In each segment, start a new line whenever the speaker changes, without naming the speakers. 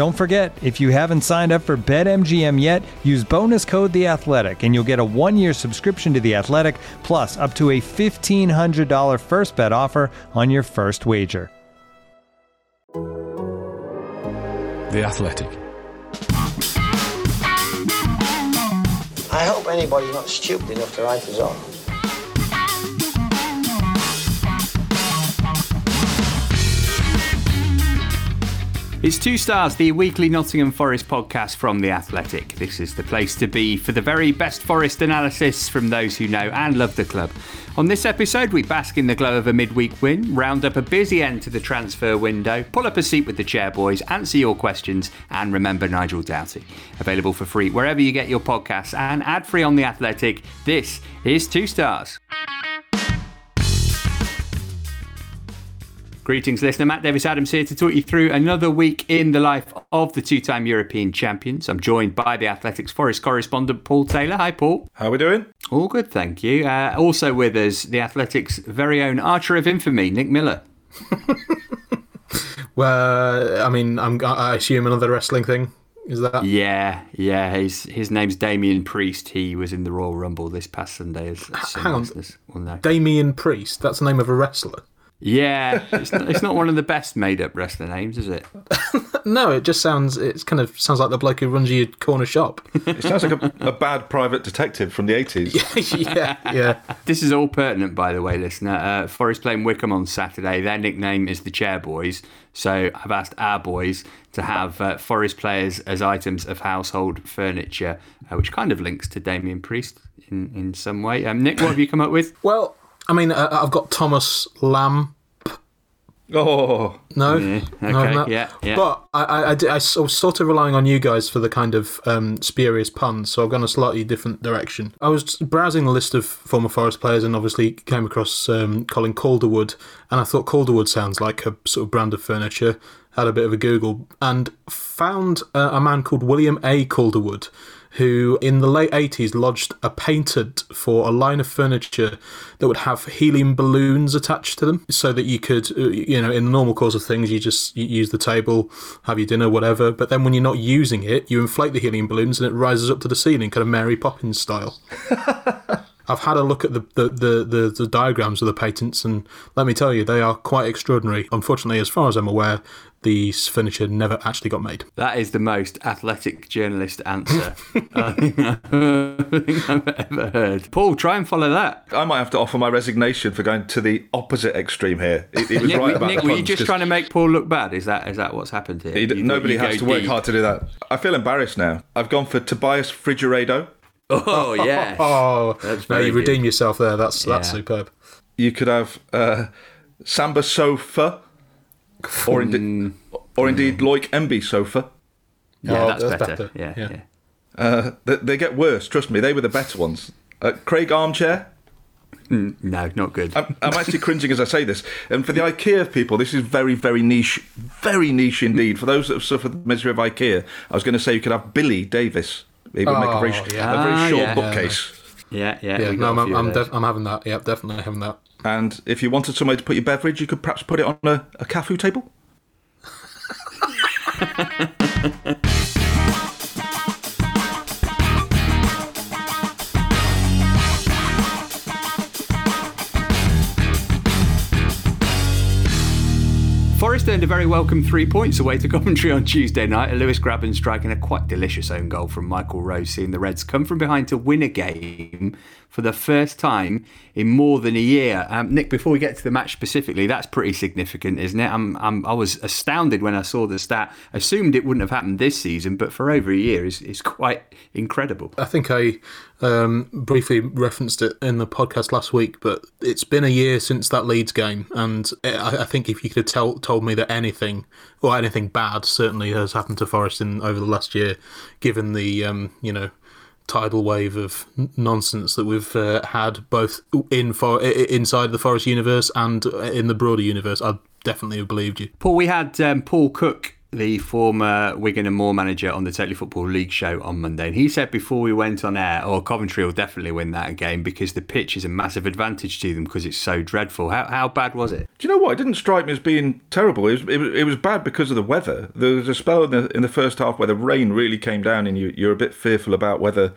Don't forget, if you haven't signed up for BetMGM yet, use bonus code The Athletic, and you'll get a one-year subscription to The Athletic, plus up to a fifteen hundred dollar first bet offer on your first wager.
The Athletic.
I hope anybody's not stupid enough to write us off.
It's Two Stars, the weekly Nottingham Forest podcast from The Athletic. This is the place to be for the very best Forest analysis from those who know and love the club. On this episode, we bask in the glow of a midweek win, round up a busy end to the transfer window, pull up a seat with the chairboys, answer your questions, and remember Nigel Doughty. Available for free wherever you get your podcasts and ad free on The Athletic. This is Two Stars. Greetings, listener. Matt Davis Adams here to talk you through another week in the life of the two time European champions. I'm joined by the Athletics Forest correspondent Paul Taylor. Hi, Paul.
How are we doing?
All good, thank you. Uh, also with us, the Athletics' very own Archer of Infamy, Nick Miller.
Well, I mean, I'm, I assume another wrestling thing. Is that?
Yeah, yeah. His his name's Damien Priest. He was in the Royal Rumble this past Sunday. As, as
hang on.
will know.
Damien Priest. That's the name of a wrestler.
Yeah, it's not, it's not one of the best made up wrestler names, is it?
No, it just sounds. It kind of sounds like the bloke who runs your corner shop.
It sounds like a, a bad private detective from the 80s.
yeah, yeah.
This is all pertinent, by the way, listener. Uh, Forest playing Wycombe on Saturday. Their nickname is the Chair Boys. So I've asked our boys to have uh, Forest players as items of household furniture, uh, which kind of links to Damien Priest in, in some way. Um, Nick, what have you come up with?
Well, I mean, uh, I've got Thomas Lamb.
Oh,
No, no,
okay,
no.
yeah, yeah.
But I, I, I, did- I was sort of relying on you guys for the kind of um, spurious puns, so I've gone a slightly different direction. I was browsing the list of former Forest players and obviously came across um, Colin Calderwood, and I thought Calderwood sounds like a sort of brand of furniture. Had a bit of a Google and found uh, a man called William A. Calderwood, who in the late 80s lodged a patent for a line of furniture that would have helium balloons attached to them so that you could, uh, you know, in the normal course of things, you just you use the table, have your dinner, whatever. But then when you're not using it, you inflate the helium balloons and it rises up to the ceiling, kind of Mary Poppins style. I've had a look at the, the, the, the, the diagrams of the patents, and let me tell you, they are quite extraordinary. Unfortunately, as far as I'm aware, these furniture never actually got made.
That is the most athletic journalist answer I think I've ever heard. Paul, try and follow that.
I might have to offer my resignation for going to the opposite extreme here. He, he was
Nick,
right about
Nick
the
were you
just
just
'cause
trying to make Paul look bad? Is that is that what's happened here?
he
You
nobody
you'd
has to work
deep.
hard to do that. I feel embarrassed now. I've gone for Tobias Frigeredo.
Oh yes.
Oh,
That's
no,
very
you
good.
redeem yourself there. That's that's
Yeah.
superb.
You could have uh, Samba Sofa, or, indi- or indeed Loic Emby Sofa.
Yeah,
Oh,
that's,
that's
better.
better.
Yeah,
Yeah.
yeah.
Uh, they, they get worse, trust me. They were the better ones. Uh, Craig Armchair.
No, not good.
I'm, I'm actually cringing as I say this. And for the IKEA people, this is very, very niche, very niche indeed. For those that have suffered the misery of IKEA, I was going to say you could have Billy Davies. He would make a very,
Oh, yeah.
a very
Ah,
short
yeah.
bookcase.
yeah, yeah.
Yeah,
we
no,
got a
I'm I'm, def- I'm having that. Yep, definitely having that.
And if you wanted somewhere to put your beverage, you could perhaps put it on a, a cafu table.
Forest earned a very welcome three points away to Coventry on Tuesday night. A Lewis Grabban striking a quite delicious own goal from Michael Rose, seeing the Reds come from behind to win a game for the first time in more than a year. Um, Nick, before we get to the match specifically, that's pretty significant, isn't it? I'm, I'm, i was astounded when I saw the stat. Assumed it wouldn't have happened this season, but for over a year is is quite incredible.
I think I um, briefly referenced it in the podcast last week, but it's been a year since that Leeds game, and I, I think if you could have tell, told me that anything or anything bad certainly has happened to Forest in over the last year, given the um, you know tidal wave of nonsense that we've uh, had both in for inside the Forest universe and in the broader universe. I definitely have believed you.
Paul, we had um, Paul Cook the former Wigan and Moore manager on the Totally Football League show on Monday, and he said before we went on air, "Oh, Coventry will definitely win that game because the pitch is a massive advantage to them because it's so dreadful." How, how bad was it?
Do you know what? It didn't strike me as being terrible. It was, it it was bad because of the weather. There was a spell in the in the first half where the rain really came down, and you you're a bit fearful about whether.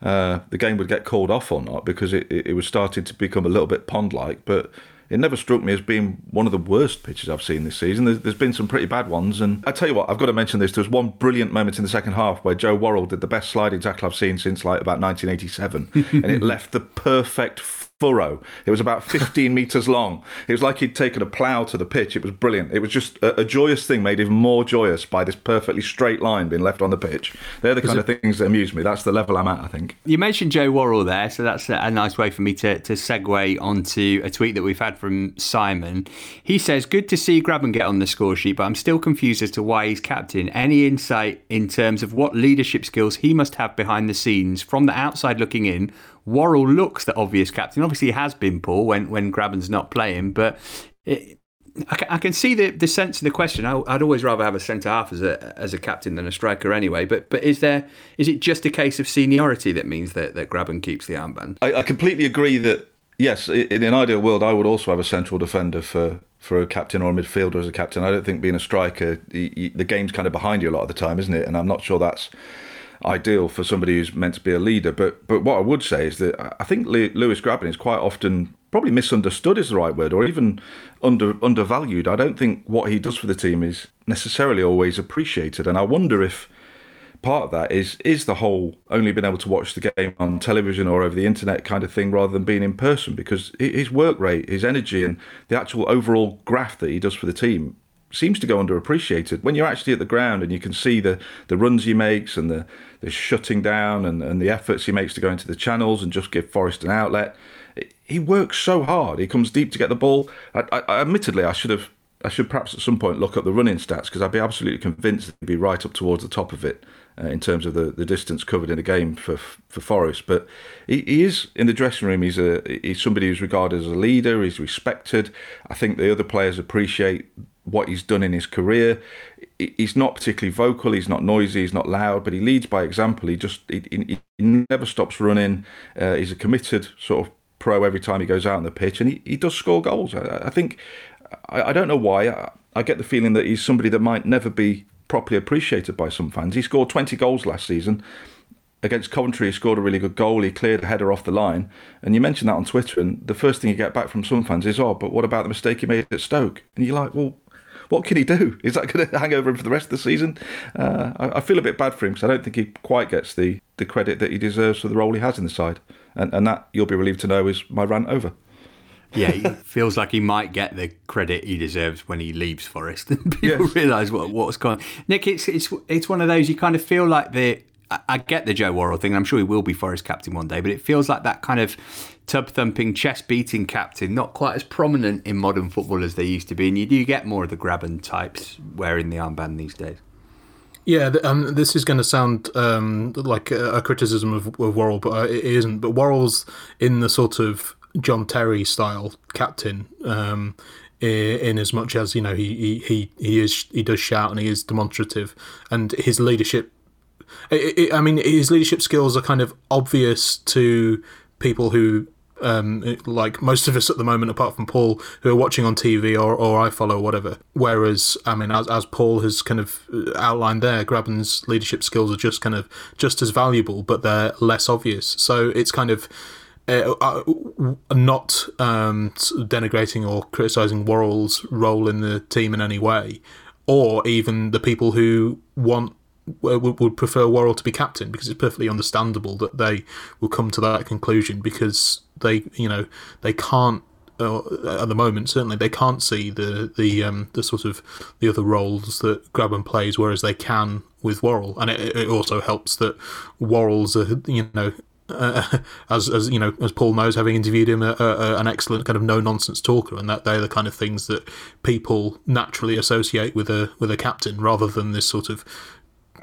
Uh, the game would get called off or not because it, it, it was starting to become a little bit pond like. But it never struck me as being one of the worst pitches I've seen this season. There's, there's been some pretty bad ones, and I tell you what, I've got to mention this. There was one brilliant moment in the second half where Joe Worrall did the best sliding tackle I've seen since like about 1987, and it left the perfect furrow. It was about 15 metres long. It was like he'd taken a plough to the pitch. It was brilliant. It was just a, a, joyous thing made even more joyous by this perfectly straight line being left on the pitch. They're the kind of things that amuse me. That's the level I'm at, I think.
You mentioned Joe Worrall there, so that's a nice way for me to, to segue onto a tweet that we've had from Simon. He says, Good to see Grabban get on the score sheet, but I'm still confused as to why he's captain. Any insight in terms of what leadership skills he must have behind the scenes from the outside looking in? Worrall looks the obvious captain. Obviously, he has been Paul when when Grabban's not playing, but it, I, I, can see the, the sense of the question. I, would always rather have a centre half as a as a captain than a striker anyway. But but is there is it just a case of seniority that means that that Grabban keeps the armband?
I, I completely agree that yes, in an ideal world, I would also have a central defender for for a captain or a midfielder as a captain. I don't think being a striker, the, the game's kind of behind you a lot of the time, isn't it? And I'm not sure that's ideal for somebody who's meant to be a leader. But but what I would say is that I think Lewis Grabban is quite often probably misunderstood is the right word, or even under undervalued. I don't think what he does for the team is necessarily always appreciated, and I wonder if part of that is is the whole only being able to watch the game on television or over the internet kind of thing rather than being in person because his work rate, his energy, and the actual overall graft that he does for the team seems to go underappreciated. When you're actually at the ground and you can see the, the runs he makes and the, the shutting down and, and the efforts he makes to go into the channels and just give Forest an outlet, he works so hard. He comes deep to get the ball. I, I, admittedly, I should have. I should perhaps at some point look up the running stats because I'd be absolutely convinced he'd be right up towards the top of it uh, in terms of the, the distance covered in a game for for Forest. But he, he is in the dressing room. He's a he's somebody who's regarded as a leader. He's respected. I think the other players appreciate what he's done in his career. He's not particularly vocal. He's not noisy. He's not loud, but he leads by example. He just he, he never stops running. Uh, he's a committed sort of pro every time he goes out on the pitch, and he, he does score goals. I, I think I, I, don't know why. I, I get the feeling that he's somebody that might never be properly appreciated by some fans. He scored 20 goals last season against Coventry, he scored a really good goal. He cleared a header off the line. And you mentioned that on Twitter, and the first thing you get back from some fans is, oh, but what about the mistake he made at Stoke? And you're like, well, what can he do? Is that going to hang over him for the rest of the season? Uh, I, I, feel a bit bad for him because I don't think he quite gets the, the credit that he deserves for the role he has in the side. And, and that, you'll be relieved to know, is my rant over.
yeah, he feels like he might get the credit he deserves when he leaves Forest, and people yes. realise what what's going. on. Nick, it's it's it's one of those you kind of feel like the. I get the Joe Worrall thing, I'm sure he will be Forest captain one day, but it feels like that kind of tub thumping, chest beating captain, not quite as prominent in modern football as they used to be. And you do get more of the Grabban types wearing the armband these days.
Yeah, um, this is going to sound um, like a, criticism of, of Worrall, but uh, it isn't. But Worrall's in the sort of John Terry style captain, um, in as much as you know he, he he is he does shout and he is demonstrative, and his leadership. I mean, his leadership skills are kind of obvious to people who um, like most of us at the moment, apart from Paul, who are watching on TV or, or iFollow or whatever. Whereas, I mean, as, as Paul has kind of outlined there, Grabban's leadership skills are just kind of just as valuable, but they're less obvious. So it's kind of uh, uh, not um, denigrating or criticising Worrall's role in the team in any way, or even the people who want would, would prefer Worrall to be captain because it's perfectly understandable that they will come to that conclusion because they you know they can't uh, at the moment certainly they can't see the the um, the sort of the other roles that Grabban plays whereas they can with Worrall. And it, it also helps that Worrall's a you know uh, as as you know, as Paul knows, having interviewed him, a, a, an excellent kind of no nonsense talker, and that they're the kind of things that people naturally associate with a with a captain, rather than this sort of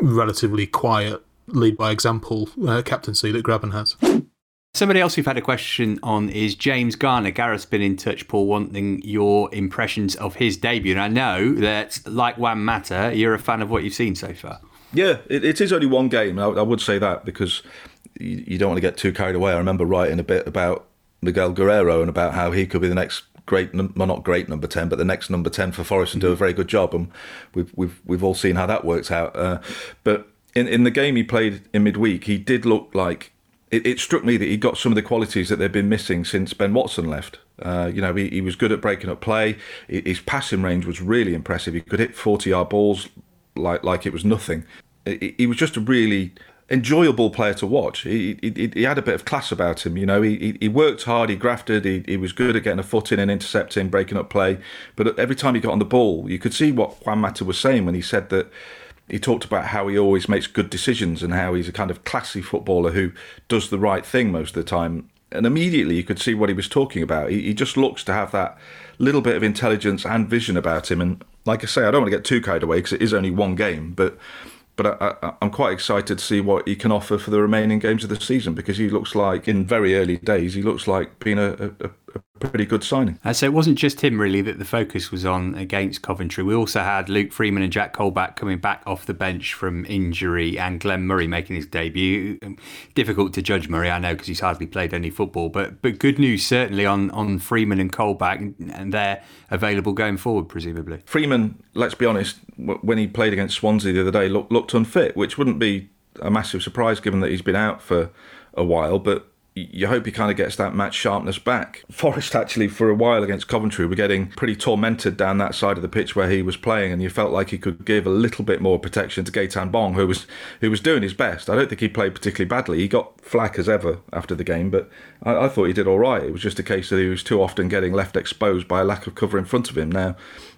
relatively quiet lead by example uh, captaincy that Grabban has.
Somebody else we've had a question on is James Garner. Gareth's been in touch, Paul, wanting your impressions of his debut. And I know that, like Juan Mata, you're a fan of what you've seen so far.
Yeah, it, it is only one game. I, I would say that because you, you don't want to get too carried away. I remember writing a bit about Miguel Guerrero and about how he could be the next great, well, not great number ten, but the next number ten for Forest and do a very good job. And we've we've we've all seen how that works out. Uh, but in in the game he played in midweek, he did look like. It, it, struck me that he got some of the qualities that they've been missing since Ben Watson left. Uh, you know, he, he was good at breaking up play. His passing range was really impressive. He could hit forty-yard balls like like it was nothing. He was just a really enjoyable player to watch. He, he, he had a bit of class about him. You know, he, he worked hard, he grafted, he, he was good at getting a foot in and intercepting, breaking up play. But every time he got on the ball, you could see what Juan Mata was saying when he said that he talked about how he always makes good decisions and how he's a kind of classy footballer who does the right thing most of the time. And immediately you could see what he was talking about. He, he just looks to have that little bit of intelligence and vision about him. And like I say, I don't want to get too carried away because it is only one game, but but I, am quite excited to see what he can offer for the remaining games of the season because he looks like, in very early days, he looks like being a, a, a pretty good signing.
Uh, so it wasn't just him really that the focus was on against Coventry. We also had Luke Freeman and Jack Colback coming back off the bench from injury, and Glenn Murray making his debut. Um, difficult to judge Murray, I know, because he's hardly played any football, but but good news certainly on on Freeman and Colback, and they're available going forward, presumably.
Freeman, let's be honest, when he played against Swansea the other day, looked, looked unfit, which wouldn't be a massive surprise given that he's been out for a while, but you hope he kind of gets that match sharpness back. Forest actually, for a while against Coventry, were getting pretty tormented down that side of the pitch where he was playing, and you felt like he could give a little bit more protection to Gaëtan Bong, who was who was doing his best. I don't think he played particularly badly. He got flack as ever after the game, but I, I thought he did all right. It was just a case that he was too often getting left exposed by a lack of cover in front of him. Now,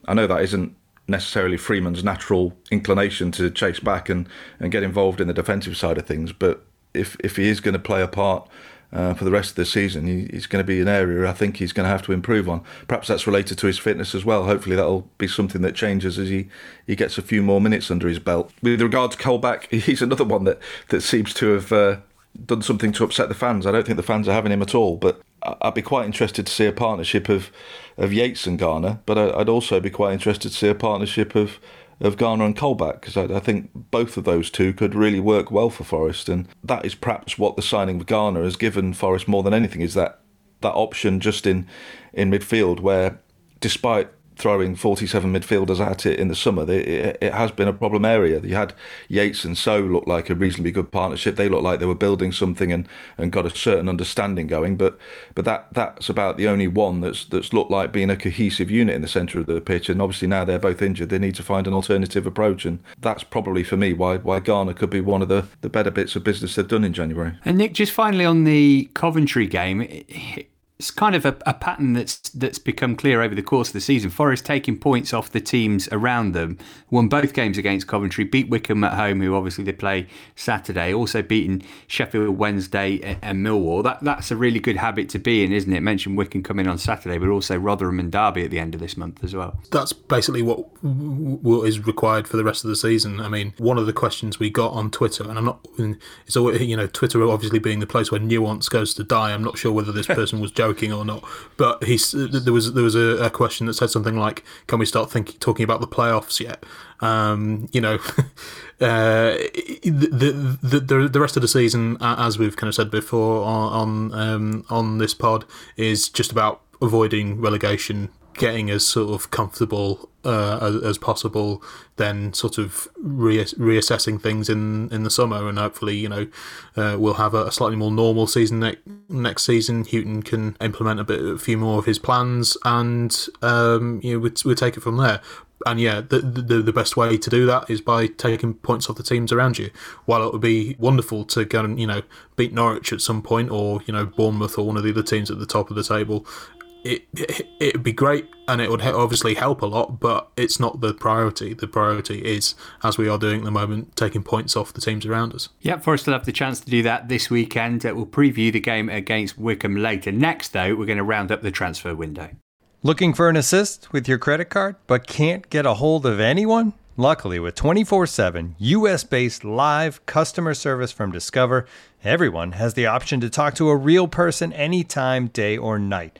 I know that isn't necessarily Freeman's natural inclination to chase back and, and get involved in the defensive side of things, but if if he is going to play a part uh, for the rest of the season. He, he's going to be an area I think he's going to have to improve on. Perhaps that's related to his fitness as well. Hopefully that'll be something that changes as he, he gets a few more minutes under his belt. With regard to Colback, he's another one that, that seems to have uh, done something to upset the fans. I don't think the fans are having him at all, but I'd be quite interested to see a partnership of, of Yates and Garner, but I'd also be quite interested to see a partnership of of Garner and Colback because I, I, think both of those two could really work well for Forest, and that is perhaps what the signing of Garner has given Forest more than anything is that that option just in in midfield where, despite throwing 47 midfielders at it in the summer, it, it, has been a problem area. You had Yates and Sow look like a reasonably good partnership. They looked like they were building something and, and got a certain understanding going. But but that that's about the only one that's that's looked like being a cohesive unit in the centre of the pitch. And obviously now they're both injured, they need to find an alternative approach. And that's probably for me why why Garner could be one of the, the better bits of business they've done in January.
And Nick, just finally on the Coventry game it's kind of a, a, pattern that's that's become clear over the course of the season. Forest taking points off the teams around them, won both games against Coventry, beat Wycombe at home, who obviously they play Saturday, also beaten Sheffield Wednesday and Millwall. That that's a really good habit to be in, isn't it? Mentioned Wycombe coming on Saturday, but also Rotherham and Derby at the end of this month as well.
That's basically what what is required for the rest of the season. I mean, one of the questions we got on Twitter, and I'm not, it's always, you know, Twitter obviously being the place where nuance goes to die. I'm not sure whether this person was joking joking or not. But he's there was there was a, a, question that said something like, "Can we start thinking talking about the playoffs yet?" Um, you know, uh, the, the the the rest of the season, as we've kind of said before on on, um, on this pod, is just about avoiding relegation getting as sort of comfortable uh, as, as, possible, then sort of re- reassessing things in, in the summer, and hopefully, you know, uh, we'll have a, a, slightly more normal season ne- next season. Hughton can implement a bit, a few more of his plans, and um, you know, we'll, we'll take it from there and yeah, the, the, the best way to do that is by taking points off the teams around you. While it would be wonderful to go and you know beat Norwich at some point, or you know Bournemouth or one of the other teams at the top of the table, it, it would be great and it would obviously help a lot, but it's not the priority. The priority is, as we are doing at the moment, taking points off the teams around us.
Yep, Forest will have the chance to do that this weekend. We'll preview the game against Wycombe later. Next, though, we're going to round up the transfer window.
Looking for an assist with your credit card, but can't get a hold of anyone? Luckily, with 24 7 US based live customer service from Discover, everyone has the option to talk to a real person anytime, day or night.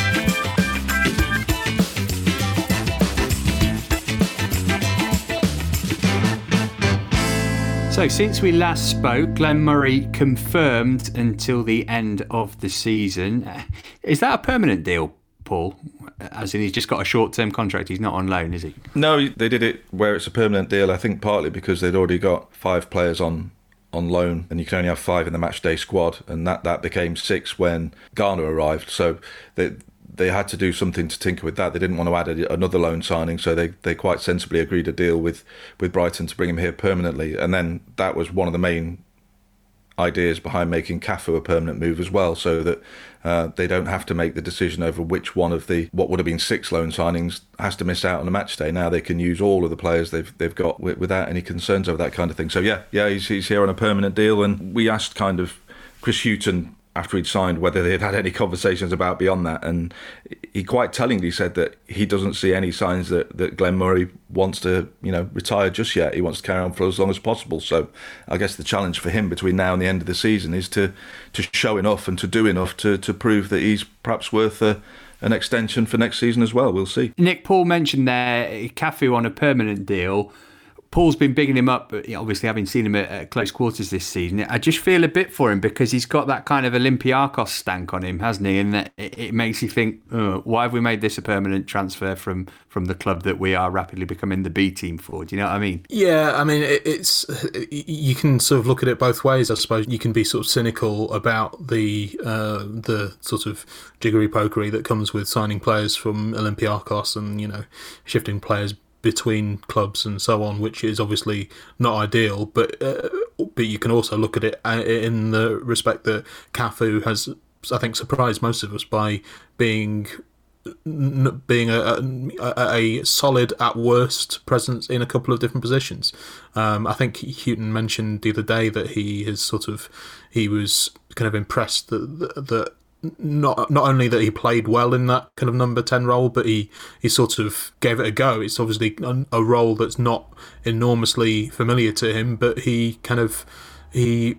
So, since we last spoke, Glenn Murray confirmed until the end of the season. Is that a permanent deal, Paul? As in, he's just got a short term contract. He's not on loan, is he?
No, they did it where it's a permanent deal. I think partly because they'd already got five players on on loan, and you can only have five in the matchday squad, and that, that became six when Garner arrived. So they they had to do something to tinker with that. They didn't want to add a, another loan signing, so they, they quite sensibly agreed a deal with with Brighton to bring him here permanently. And then that was one of the main ideas behind making Cafu a permanent move as well, so that uh, they don't have to make the decision over which one of the what would have been six loan signings has to miss out on a match day. Now they can use all of the players they've they've got without any concerns over that kind of thing. So yeah, yeah, he's, he's here on a permanent deal, and we asked kind of Chris Hughton after he'd signed whether they'd had any conversations about beyond that. And he quite tellingly said that he doesn't see any signs that, that Glenn Murray wants to, you know, retire just yet. He wants to carry on for as long as possible. So I guess the challenge for him between now and the end of the season is to, to show enough and to do enough to, to prove that he's perhaps worth a, an extension for next season as well. We'll see.
Nick Paul mentioned there Cafu on a permanent deal. Paul's been bigging him up, obviously having seen him at, at, close quarters this season. I just feel a bit for him because he's got that kind of Olympiacos stank on him, hasn't he? And it, it makes you think, oh, why have we made this a permanent transfer from from the club that we are rapidly becoming the B team for? Do you know what I mean?
Yeah, I mean it, it's you can sort of look at it both ways. I suppose you can be sort of cynical about the uh, the sort of jiggery pokery that comes with signing players from Olympiacos and you know shifting players between clubs and so on, which is obviously not ideal. But uh, but you can also look at it uh, in the respect that Cafu has, I think, surprised most of us by being being a, a, a, solid at worst presence in a couple of different positions. Um, I think Hughton mentioned the other day that he is sort of he was kind of impressed that that not not only that he played well in that kind of number 10 role but he he sort of gave it a go. It's obviously a, role that's not enormously familiar to him but he kind of he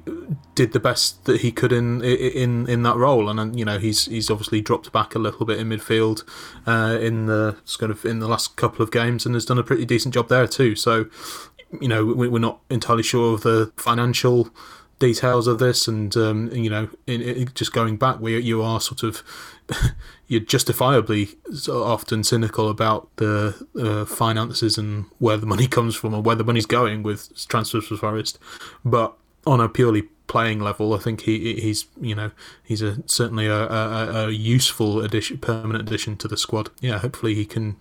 did the best that he could in in in that role. And you know he's he's obviously dropped back a little bit in midfield uh, in the kind of in the last couple of games and has done a pretty decent job there too. So you know we're not entirely sure of the financial details of this, and um, you know, in, in, just going back, where you are sort of you're justifiably often cynical about the uh, finances and where the money comes from or where the money's going with transfers for Forest, but on a purely playing level, I think he he's you know he's a certainly a, a, a useful addition, permanent addition to the squad. Yeah, hopefully he can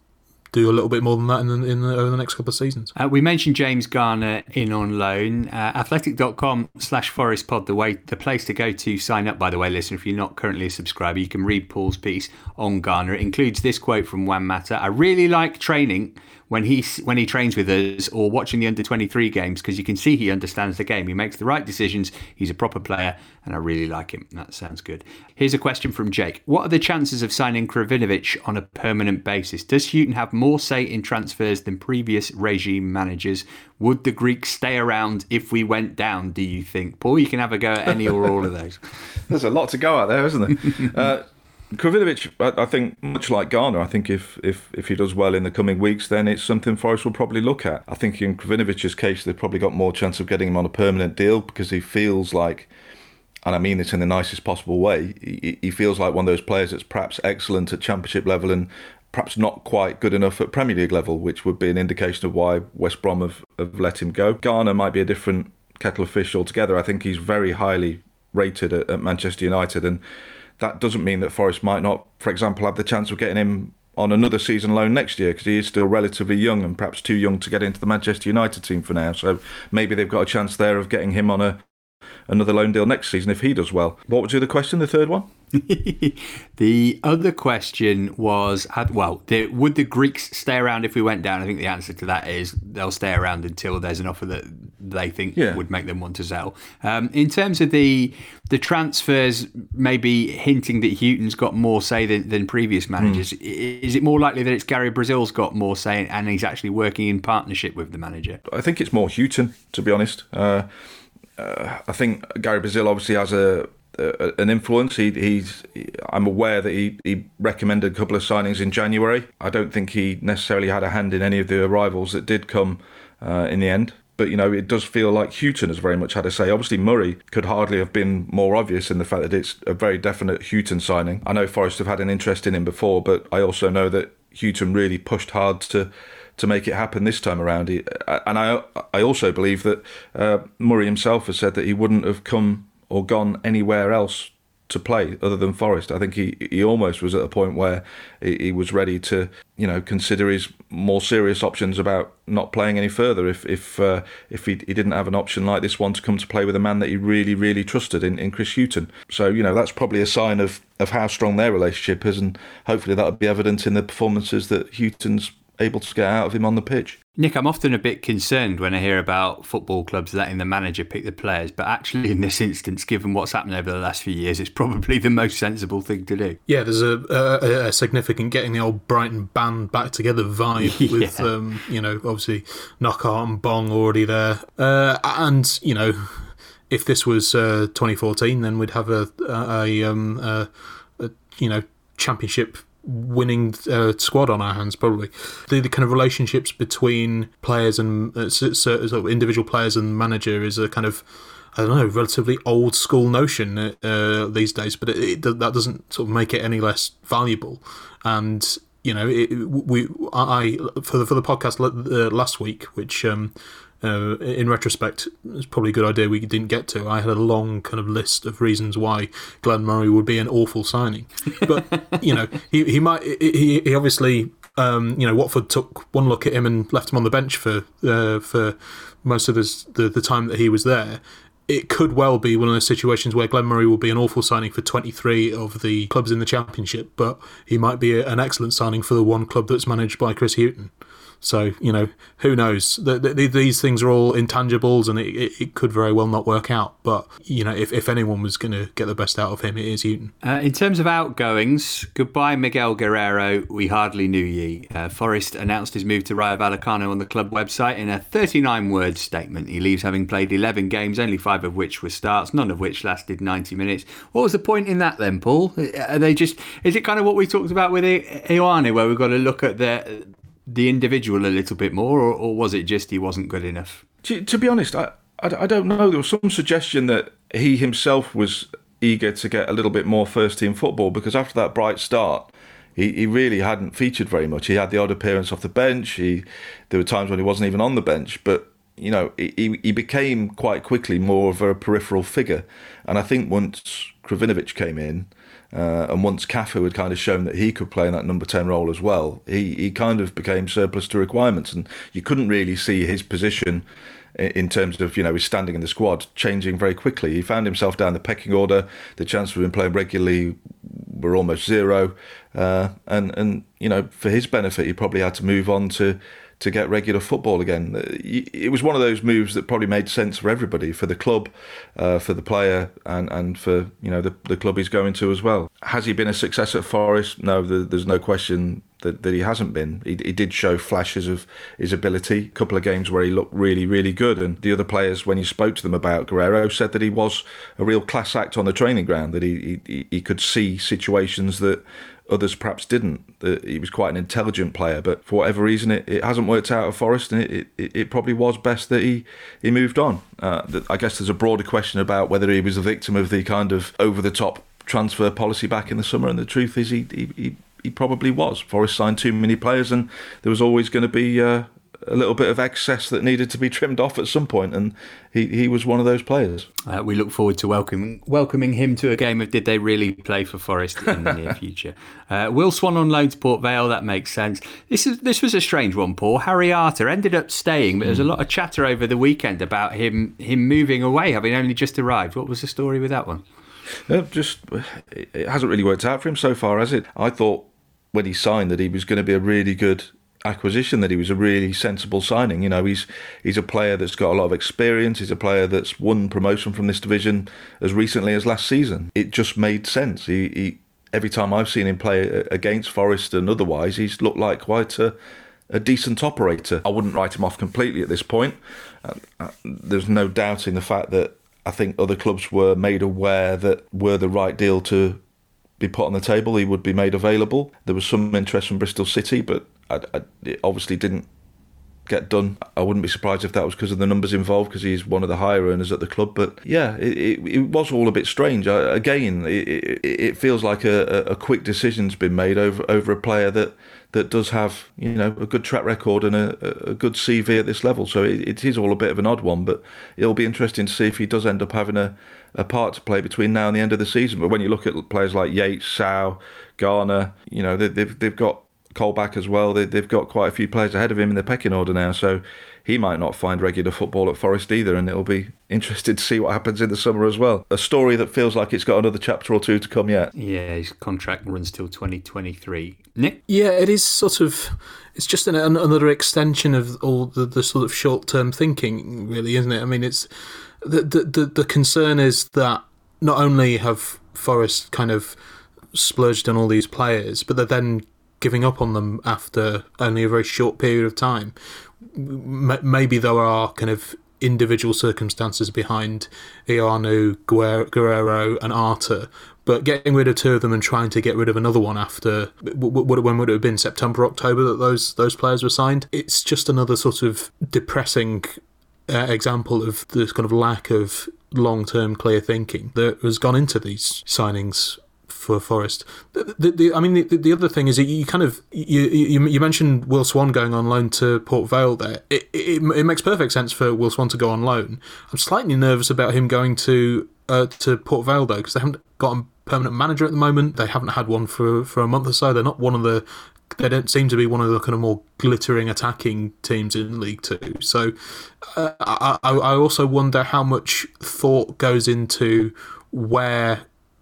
do a little bit more than that in the, in the, over the next couple of seasons.
Uh, we mentioned James Garner in on loan. Uh, athletic.com slash forest pod, the way the place to go to sign up, by the way, listen, If you're not currently a subscriber, you can read Paul's piece on Garner. It includes this quote from Juan Mata. I really like training when he when he trains with us or watching the under 23 games because you can see he understands the game. He makes the right decisions. He's a proper player, and I really like him. That sounds good. Here's a question from Jake: What are the chances of signing Krovinovic on a permanent basis? Does Hughton have more say in transfers than previous regime managers? Would the Greeks stay around if we went down? Do you think, Paul? You can have a go at any or all of those.
There's a lot to go at there, isn't there? uh, Krovinovic, I, I think, much like Garner, I think if, if, if he does well in the coming weeks, then it's something Forest will probably look at. I think in Krovinovic's case, they've probably got more chance of getting him on a permanent deal because he feels like, and I mean this in the nicest possible way, he, he feels like one of those players that's perhaps excellent at championship level and perhaps not quite good enough at Premier League level, which would be an indication of why West Brom have, have let him go. Garner might be a different kettle of fish altogether. I think he's very highly rated at, at Manchester United and that doesn't mean that Forest might not, for example, have the chance of getting him on another season loan next year because he is still relatively young and perhaps too young to get into the Manchester United team for now. So maybe they've got a chance there of getting him on a another loan deal next season if he does well. What was the other question? The third one?
the other question was well, the, would the Greeks stay around if we went down? I think the answer to that is they'll stay around until there's an offer that they think yeah. would make them want to sell. Um, in terms of the the transfers, maybe hinting that Hughton's got more say than, than previous hmm. managers, mm. is it more likely that it's Gary Brazil's got more say and he's actually working in partnership with the manager?
I think it's more Hughton, to be honest. Uh, uh, I think Gary Brazil obviously has a uh, an influence. He, he's I'm aware that he, he recommended a couple of signings in January. I don't think he necessarily had a hand in any of the arrivals that did come uh, in the end. But you know, it does feel like Hughton has very much had a say. Obviously, Murray could hardly have been more obvious in the fact that it's a very definite Hughton signing. I know Forest have had an interest in him before, but I also know that Hughton really pushed hard to to make it happen this time around. He, and I I also believe that uh, Murray himself has said that he wouldn't have come or gone anywhere else to play other than Forest. I think he, he almost was at a point where he, he, was ready to, you know, consider his more serious options about not playing any further if if uh, if he, he didn't have an option like this one to come to play with a man that he really really trusted in, in Chris Hughton. So you know that's probably a sign of of how strong their relationship is, and hopefully that'll be evident in the performances that Hughton's able to get out of him on the pitch.
Nick, I'm often a bit concerned when I hear about football clubs letting the manager pick the players, but actually, in this instance, given what's happened over the last few years, it's probably the most sensible thing to do.
Yeah, there's a, a, a significant getting the old Brighton band back together vibe with, um, you know, obviously Knockaert and Bong already there. Uh, and, you know, if this was uh, 2014, then we'd have a, a, um, a, a you know, championship winning uh, squad on our hands, probably. The, the, kind of relationships between players and uh, sort of individual players and manager is a kind of I don't know, relatively old school notion uh, these days, but it, it, that doesn't sort of make it any less valuable. And you know, it, we I for the for the podcast uh, last week, which um, uh, in retrospect, it's probably a good idea we didn't get to. I had a long kind of list of reasons why Glenn Murray would be an awful signing, but you know he he might he, he obviously um, you know Watford took one look at him and left him on the bench for uh, for most of his, the the time that he was there. It could well be one of those situations where Glenn Murray will be an awful signing for 23 of the clubs in the Championship, but he might be an excellent signing for the one club that's managed by Chris Hughton. So you know, who knows? The, the, these things are all intangibles, and it, it, could very well not work out. But you know, if, if anyone was going to get the best out of him, it is Hughton.
Uh, in terms of outgoings, goodbye Miguel Guerrero. We hardly knew ye. Uh, Forest announced his move to Rayo Vallecano on the club website in a 39-word statement. He leaves having played 11 games, only five of which were starts, none of which lasted 90 minutes. What was the point in that then, Paul? Are they just? Is it kind of what we talked about with Ioannou, where we've got to look at the the individual a little bit more, or, or was it just he wasn't good enough?
To, to be honest, I, I, I, don't know. There was some suggestion that he himself was eager to get a little bit more first team football because after that bright start, he, he really hadn't featured very much. He had the odd appearance off the bench. He there were times when he wasn't even on the bench, but you know he he became quite quickly more of a peripheral figure. And I think once Krovinovic came in, uh, and once Cafu had kind of shown that he could play in that number 10 role as well, he, he kind of became surplus to requirements. And you couldn't really see his position in terms of, you know, his standing in the squad changing very quickly. He found himself down the pecking order. The chances of him playing regularly were almost zero. Uh, and, and, you know, for his benefit, he probably had to move on to to get regular football again. Uh, it was one of those moves that probably made sense for everybody, for the club, uh, for the player, and, and for you know the, the club he's going to as well. Has he been a success at Forest? No, there's no question that, that he hasn't been. He, he did show flashes of his ability. A couple of games where he looked really, really good. And the other players, when you spoke to them about Guerrero, said that he was a real class act on the training ground. That he he, he could see situations that others perhaps didn't. He was quite an intelligent player, but for whatever reason, it, it hasn't worked out at Forest, and it, it, it probably was best that he he moved on. Uh, I guess there's a broader question about whether he was a victim of the kind of over the top transfer policy back in the summer, and the truth is he he, he he probably was. Forest signed too many players, and there was always going to be uh, a little bit of excess that needed to be trimmed off at some point, and he, he was one of those players.
Uh, we look forward to welcoming welcoming him to a game of Did They Really Play for Forest in the near future. Uh, Will Swan on loan to Port Vale, that makes sense. This is this was a strange one, Paul. Harry Arter ended up staying, but there's a lot of chatter over the weekend about him him moving away, having only just arrived. What was the story with that one?
Uh, just it hasn't really worked out for him so far, has it? I thought when he signed that he was going to be a really good acquisition that he was a really sensible signing. You know he's he's a player that's got a lot of experience. He's a player that's won promotion from this division as recently as last season. It just made sense. He, he every time I've seen him play against Forest and otherwise he's looked like quite a a decent operator. I wouldn't write him off completely at this point. Uh, uh, there's no doubting the fact that I think other clubs were made aware that were the right deal to be put on the table, he would be made available. There was some interest from Bristol City, but I, I, it obviously didn't get done. I wouldn't be surprised if that was because of the numbers involved, because he's one of the higher earners at the club. But yeah, it, it, it was all a bit strange. I, again, it, it, feels like a, a quick decision's been made over over a player that that does have you know a good track record and a, a good CV at this level. So it, it is all a bit of an odd one, but it'll be interesting to see if he does end up having a, a part to play between now and the end of the season. But when you look at players like Yates, Sow, Garner, you know they, they've they've got Colback as well. They, they've got quite a few players ahead of him in the pecking order now, so he might not find regular football at Forest either, and it'll be interesting to see what happens in the summer as well. A story that feels like it's got another chapter or two to come yet.
Yeah, his contract runs till 2023. Nick?
Yeah, it is sort of. It's just an, another extension of all the, the sort of short term thinking, really, isn't it? I mean, it's the, the the the concern is that not only have Forest kind of splurged on all these players, but they're then giving up on them after only a very short period of time. Maybe there are kind of individual circumstances behind Ioannou, Guerrero, and Arter, but getting rid of two of them and trying to get rid of another one after when would it have been September, October that those those players were signed? It's just another sort of depressing uh, example of this kind of lack of long term clear thinking that has gone into these signings for Forest. The, the, I mean, the, the other thing is you kind of you, you, you mentioned Will Swan going on loan to Port Vale. There, it, it, it makes perfect sense for Will Swan to go on loan. I'm slightly nervous about him going to uh, to Port Vale though because they haven't got a permanent manager at the moment. They haven't had one for for a month or so. They're not one of the they don't seem to be one of the kind of more glittering attacking teams in League Two. So uh, I, I also wonder how much thought goes into where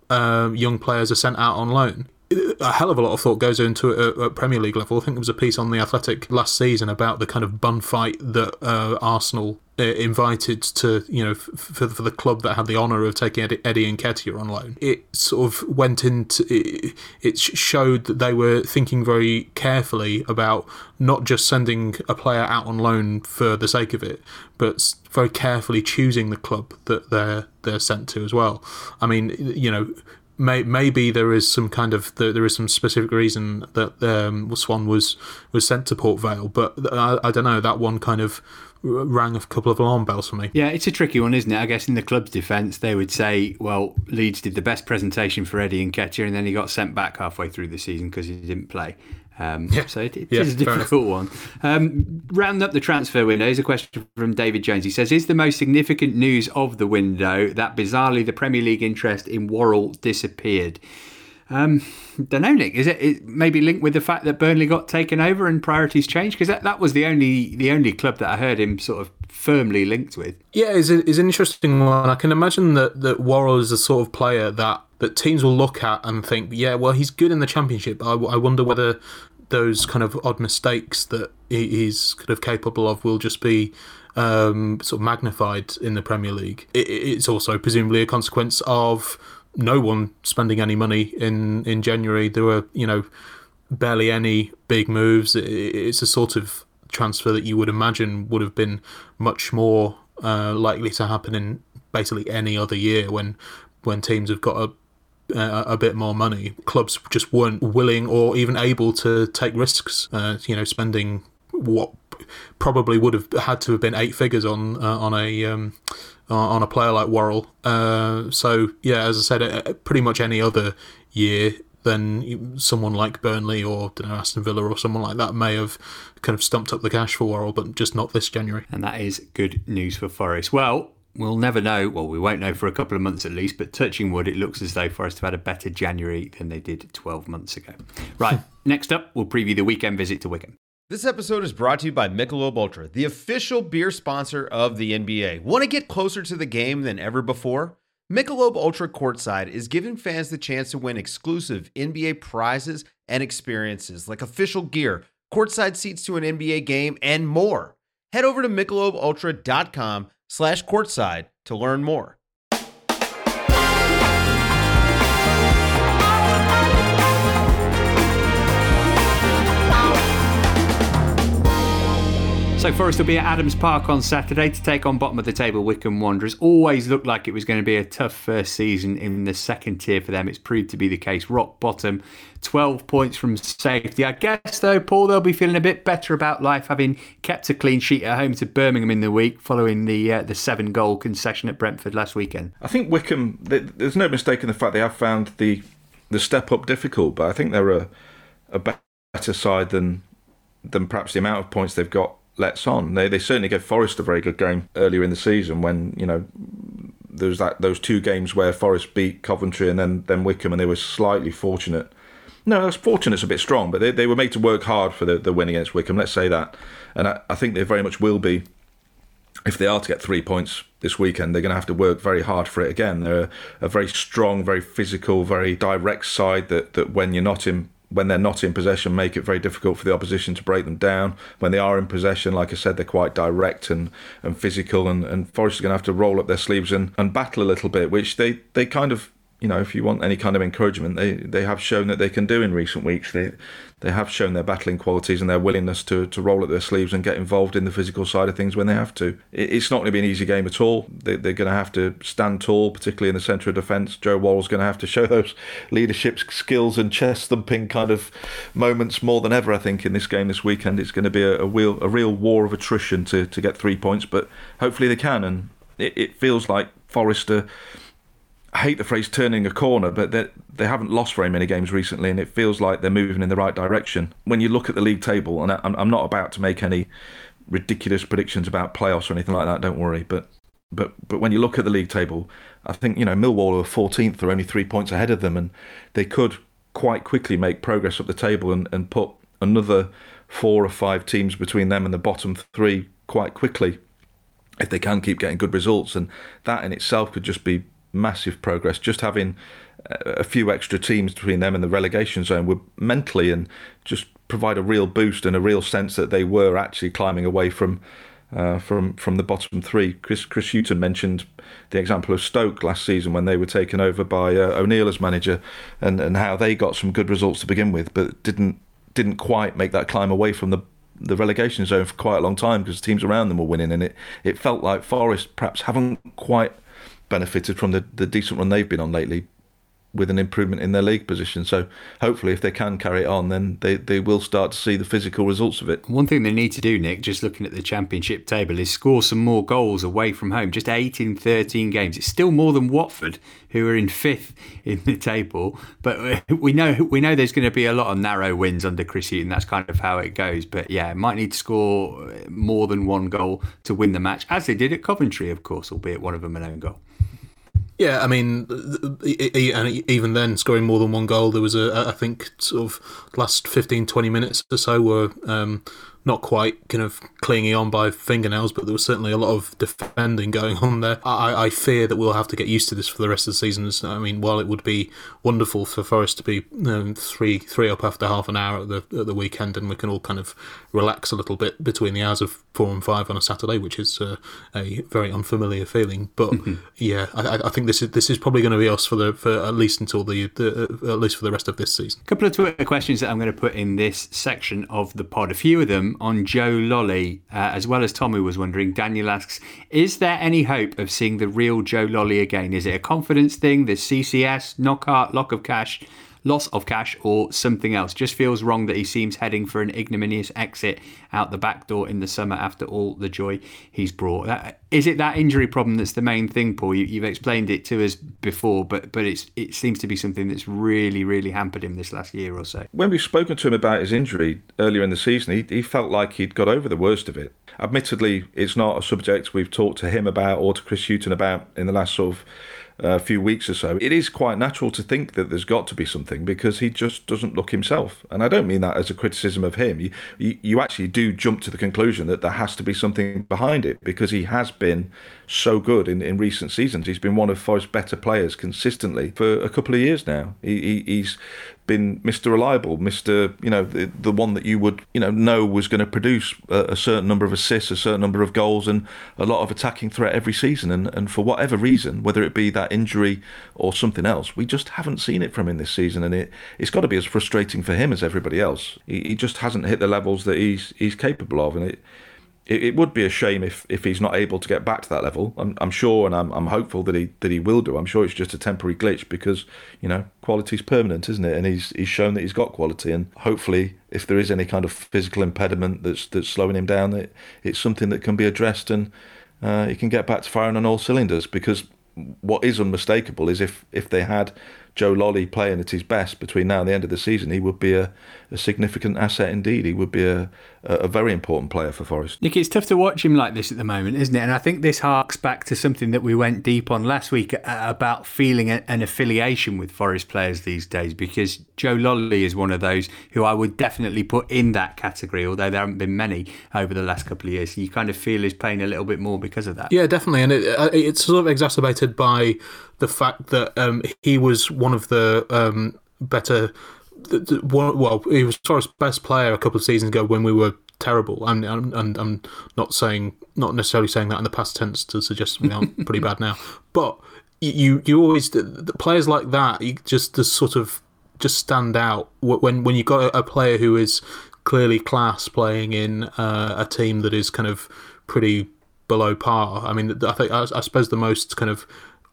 um, young players are sent out on loan. A hell of a lot of thought goes into it at, Premier League level. I think there was a piece on the Athletic last season about the kind of bun fight that uh, Arsenal uh, invited to, you know, for, for the club that had the honour of taking Eddie, Eddie Nketiah on loan. It sort of went into, it, it showed that they were thinking very carefully about not just sending a player out on loan for the sake of it, but very carefully choosing the club that they're they're sent to as well. I mean, you know, may, maybe there is some kind of there is some specific reason that um, Swan was was sent to Port Vale, but I, I don't know that one kind of rang a couple of alarm bells for me.
Yeah, it's a tricky one, isn't it? I guess in the club's defence, they would say, well, Leeds did the best presentation for Eddie Nketiah, and then he got sent back halfway through the season because he didn't play. Um, yeah. So it, it yeah, is a difficult one. Um, round up the transfer window is a question from David Jones. He says, Is the most significant news of the window that bizarrely the Premier League interest in Worrall disappeared? Um, don't know, Nick. Is it, it maybe linked with the fact that Burnley got taken over and priorities changed? Because that, that was the only the only club that I heard him sort of firmly linked with.
Yeah, it's, a, it's an interesting one. I can imagine that that Worrall is the sort of player that that teams will look at and think, yeah, well, he's good in the Championship. I, I wonder whether those kind of odd mistakes that he's kind of capable of will just be um, sort of magnified in the Premier League. it's also presumably a consequence of no one spending any money in in January. There were you know barely any big moves. it's a sort of transfer that you would imagine would have been much more uh, likely to happen in basically any other year when when teams have got a a bit more money. Clubs just weren't willing or even able to take risks. Uh, you know, spending what probably would have had to have been eight figures on uh, on a um, on a player like Worrall. Uh, so yeah, as I said, pretty much any other year then someone like Burnley or know, Aston Villa or someone like that may have kind of stumped up the cash for Worrall, but just not this January.
And that is good news for Forest. Well, we'll never know. Well, we won't know for a couple of months at least, but touching wood, it looks as though Forest have had a better January than they did 12 months ago. Right, next up, we'll preview the weekend visit to Wycombe.
This episode is brought to you by Michelob Ultra, the official beer sponsor of the NBA. Want to get closer to the game than ever before? Michelob Ultra Courtside is giving fans the chance to win exclusive NBA prizes and experiences like official gear, courtside seats to an NBA game, and more. Head over to michelobultra.com slash courtside to learn more.
So Forest will be at Adams Park on Saturday to take on bottom of the table Wycombe Wanderers. Always looked like it was going to be a tough first season in the second tier for them. It's proved to be the case. Rock bottom, 12 points from safety. I guess though, Paul, they'll be feeling a bit better about life having kept a clean sheet at home to Birmingham in the week following the uh, the seven goal concession at Brentford last weekend.
I think Wickham. There's no mistake in the fact they have found the the step up difficult, but I think they're a a better side than than perhaps the amount of points they've got lets on. They they certainly gave Forest a very good game earlier in the season when you know there was that those two games where Forest beat Coventry and then then Wycombe and they were slightly fortunate. No, that's fortunate's a bit strong, but they, they were made to work hard for the, the win against Wycombe. Let's say that, and I, I think they very much will be. If they are to get three points this weekend, they're going to have to work very hard for it again. They're a, a very strong, very physical, very direct side that, that when you're not in when they're not in possession, make it very difficult for the opposition to break them down. When they are in possession, like I said, they're quite direct and, and physical, and, and Forest are going to have to roll up their sleeves and, and battle a little bit, which they, they kind of you know, if you want any kind of encouragement, they, they have shown that they can do in recent weeks. They they have shown their battling qualities and their willingness to, to roll up their sleeves and get involved in the physical side of things when they have to. It, it's not going to be an easy game at all. They, they're going to have to stand tall, particularly in the centre of defence. Joe Worrall's going to have to show those leadership skills and chest thumping kind of moments more than ever. I think in this game this weekend, it's going to be a, a real a real war of attrition to to get three points, but hopefully they can. And it, it feels like Forrester hate the phrase turning a corner, but they they haven't lost very many games recently, and it feels like they're moving in the right direction. When you look at the league table, and I'm, I'm not about to make any ridiculous predictions about playoffs or anything like that. Don't worry, but but but when you look at the league table, I think you know Millwall are 14th, are only three points ahead of them, and they could quite quickly make progress up the table and, and put another four or five teams between them and the bottom three quite quickly if they can keep getting good results, and that in itself could just be massive progress. Just having a few extra teams between them and the relegation zone would mentally and just provide a real boost and a real sense that they were actually climbing away from uh, from from the bottom three. Chris Chris Hughton mentioned the example of Stoke last season when they were taken over by uh, O'Neill as manager, and, and how they got some good results to begin with, but didn't didn't quite make that climb away from the the relegation zone for quite a long time because teams around them were winning, and it, it felt like Forest perhaps haven't quite benefited from the, the decent run they've been on lately with an improvement in their league position. So hopefully, if they can carry it on, then they, they will start to see the physical results of it.
One thing they need to do, Nick, just looking at the championship table, is score some more goals away from home. Just 8 in 13 games. It's still more than Watford, who are in fifth in the table. But uh, we know we know there's going to be a lot of narrow wins under Chris Hughton. That's kind of how it goes. But yeah, might need to score more than one goal to win the match, as they did at Coventry, of course, albeit one of them an own goal.
Yeah, I mean, and even then, scoring more than one goal, there was a, I think, sort of last 15, 20 minutes or so were um, not quite kind of clinging on by fingernails, but there was certainly a lot of defending going on there. I, I fear that we'll have to get used to this for the rest of the season. I mean, while it would be wonderful for Forest to be um, three three up after half an hour at the at the weekend, and we can all kind of relax a little bit between the hours of four and five on a Saturday, which is uh, a very unfamiliar feeling. But mm-hmm. yeah, I, I, think this is this is probably going to be us for the for at least until the, the uh, at least for the rest of this season.
A couple of Twitter questions that I'm going to put in this section of the pod. A few of them on Joe Lolley, uh, as well as Tommy was wondering. Daniel asks, "Is there any hope of seeing the real Joe Lolley again? Is it a confidence thing? The CCS knockout lock of cash?" Loss of cash or something else. Just feels wrong that he seems heading for an ignominious exit out the back door in the summer after all the joy he's brought. That, is it that injury problem that's the main thing, Paul? You, have explained it to us before, but but it's it seems to be something that's really really hampered him this last year or so.
When we've spoken to him about his injury earlier in the season, he, he felt like he'd got over the worst of it. Admittedly, it's not a subject we've talked to him about or to Chris Hughton about in the last sort of a few weeks or so, it is quite natural to think that there's got to be something because he just doesn't look himself. And I don't mean that as a criticism of him. You, you, actually do jump to the conclusion that there has to be something behind it because he has been so good in, in recent seasons. He's been one of Forest's better players consistently for a couple of years now. He, he, he's been Mr. Reliable, Mr. You know the, the one that you would you know know was going to produce a, a, certain number of assists, a certain number of goals, and a lot of attacking threat every season. And and for whatever reason, whether it be that injury or something else, we just haven't seen it from him this season, and it it's got to be as frustrating for him as everybody else. He, he just hasn't hit the levels that he's he's capable of, and it it, it, would be a shame if, if he's not able to get back to that level. I'm, I'm sure, and I'm, I'm hopeful that he that he will do. I'm sure it's just a temporary glitch because you know quality's permanent, isn't it? And he's he's shown that he's got quality, and hopefully, if there is any kind of physical impediment that's that's slowing him down, that it's something that can be addressed and uh, he can get back to firing on all cylinders. Because what is unmistakable is if if they had Joe Lolley playing at his best between now and the end of the season, he would be a, a significant asset indeed. He would be a, a very important player for Forest.
Nick, it's tough to watch him like this at the moment, isn't it? And I think this harks back to something that we went deep on last week uh, about feeling an affiliation with Forest players these days, because Joe Lolley is one of those who I would definitely put in that category, although there haven't been many over the last couple of years. You kind of feel his pain a little bit more because of that.
Yeah, definitely. And it, uh, it's sort of exacerbated by the fact that um, he was one of the um, better well, he was Forest's best player a couple of seasons ago when we were terrible. And I'm, I'm, I'm, not saying, not necessarily saying that in the past tense to suggest we aren't pretty bad now. But you, you always the players like that, you just just sort of just stand out when when you've got a, a player who is clearly class playing in uh, a team that is kind of pretty below par. I mean, I think I, I suppose the most kind of